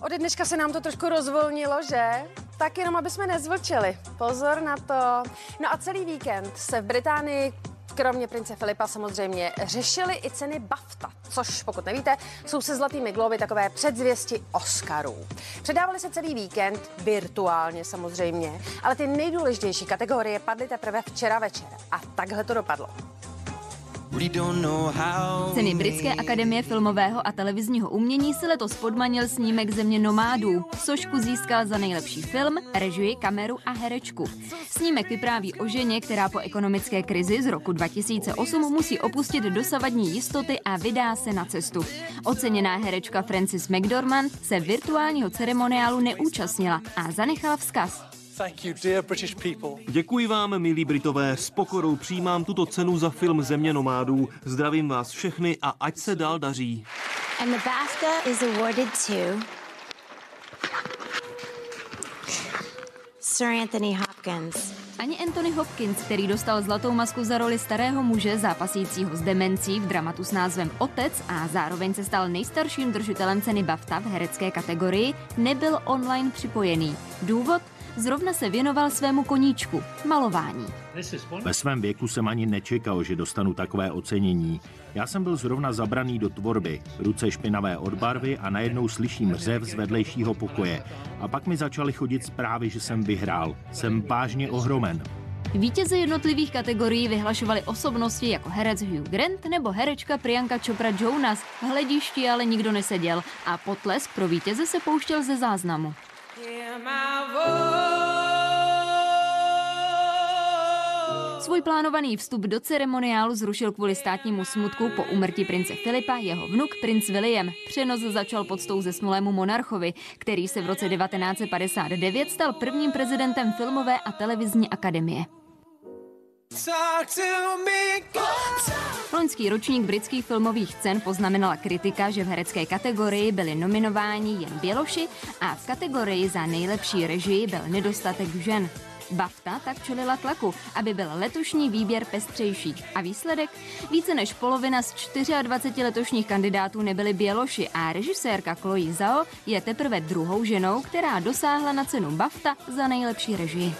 Ode dneška se nám to trošku rozvolnilo, že? Tak jenom, aby jsme nezvlčeli. Pozor na to. No a celý víkend se v Británii kromě prince Filipa samozřejmě řešili i ceny BAFTA, což pokud nevíte, jsou se zlatými globy takové předzvěsti Oscarů. Předávali se celý víkend, virtuálně samozřejmě, ale ty nejdůležitější kategorie padly teprve včera večer. A takhle to dopadlo. Ceny Britské akademie filmového a televizního umění si letos podmanil snímek Země nomádů. Sošku získal za nejlepší film, režii, kameru a herečku. Snímek vypráví o ženě, která po ekonomické krizi z roku 2008 musí opustit dosavadní jistoty a vydá se na cestu. Oceněná herečka Frances McDormand se virtuálního ceremoniálu neúčastnila a zanechala vzkaz. Děkuji vám, milí Britové, s pokorou přijímám tuto cenu za film Země nomádů. Zdravím vás všechny a ať se dál daří. And the BAFTA is awarded to Sir Anthony Hopkins. Ani Anthony Hopkins, který dostal zlatou masku za roli starého muže zápasícího s demencí v dramatu s názvem Otec a zároveň se stal nejstarším držitelem ceny BAFTA v herecké kategorii, nebyl online připojený. Důvod? Zrovna se věnoval svému koníčku, malování. Ve svém věku jsem ani nečekal, že dostanu takové ocenění. Já jsem byl zrovna zabraný do tvorby, ruce špinavé od barvy a najednou slyším řev z vedlejšího pokoje. A pak mi začaly chodit zprávy, že jsem vyhrál. Jsem vážně ohromen. Vítěze jednotlivých kategorií vyhlašovali osobnosti jako herec Hugh Grant nebo herečka Priyanka Chopra Jonas. V hledišti ale nikdo neseděl a potlesk pro vítěze se pouštěl ze záznamu. Svůj plánovaný vstup do ceremoniálu zrušil kvůli státnímu smutku po umrtí prince Filipa jeho vnuk princ William. Přenos začal podstou zesnulému monarchovi, který se v roce 1959 stal prvním prezidentem filmové a televizní akademie. Loňský ročník britských filmových cen poznamenala kritika, že v herecké kategorii byli nominováni jen Běloši a v kategorii za nejlepší režii byl nedostatek žen. BAFTA tak čelila tlaku, aby byl letošní výběr pestřejší. A výsledek? Více než polovina z 24 letošních kandidátů nebyly Běloši a režisérka Chloe Zhao je teprve druhou ženou, která dosáhla na cenu BAFTA za nejlepší režii.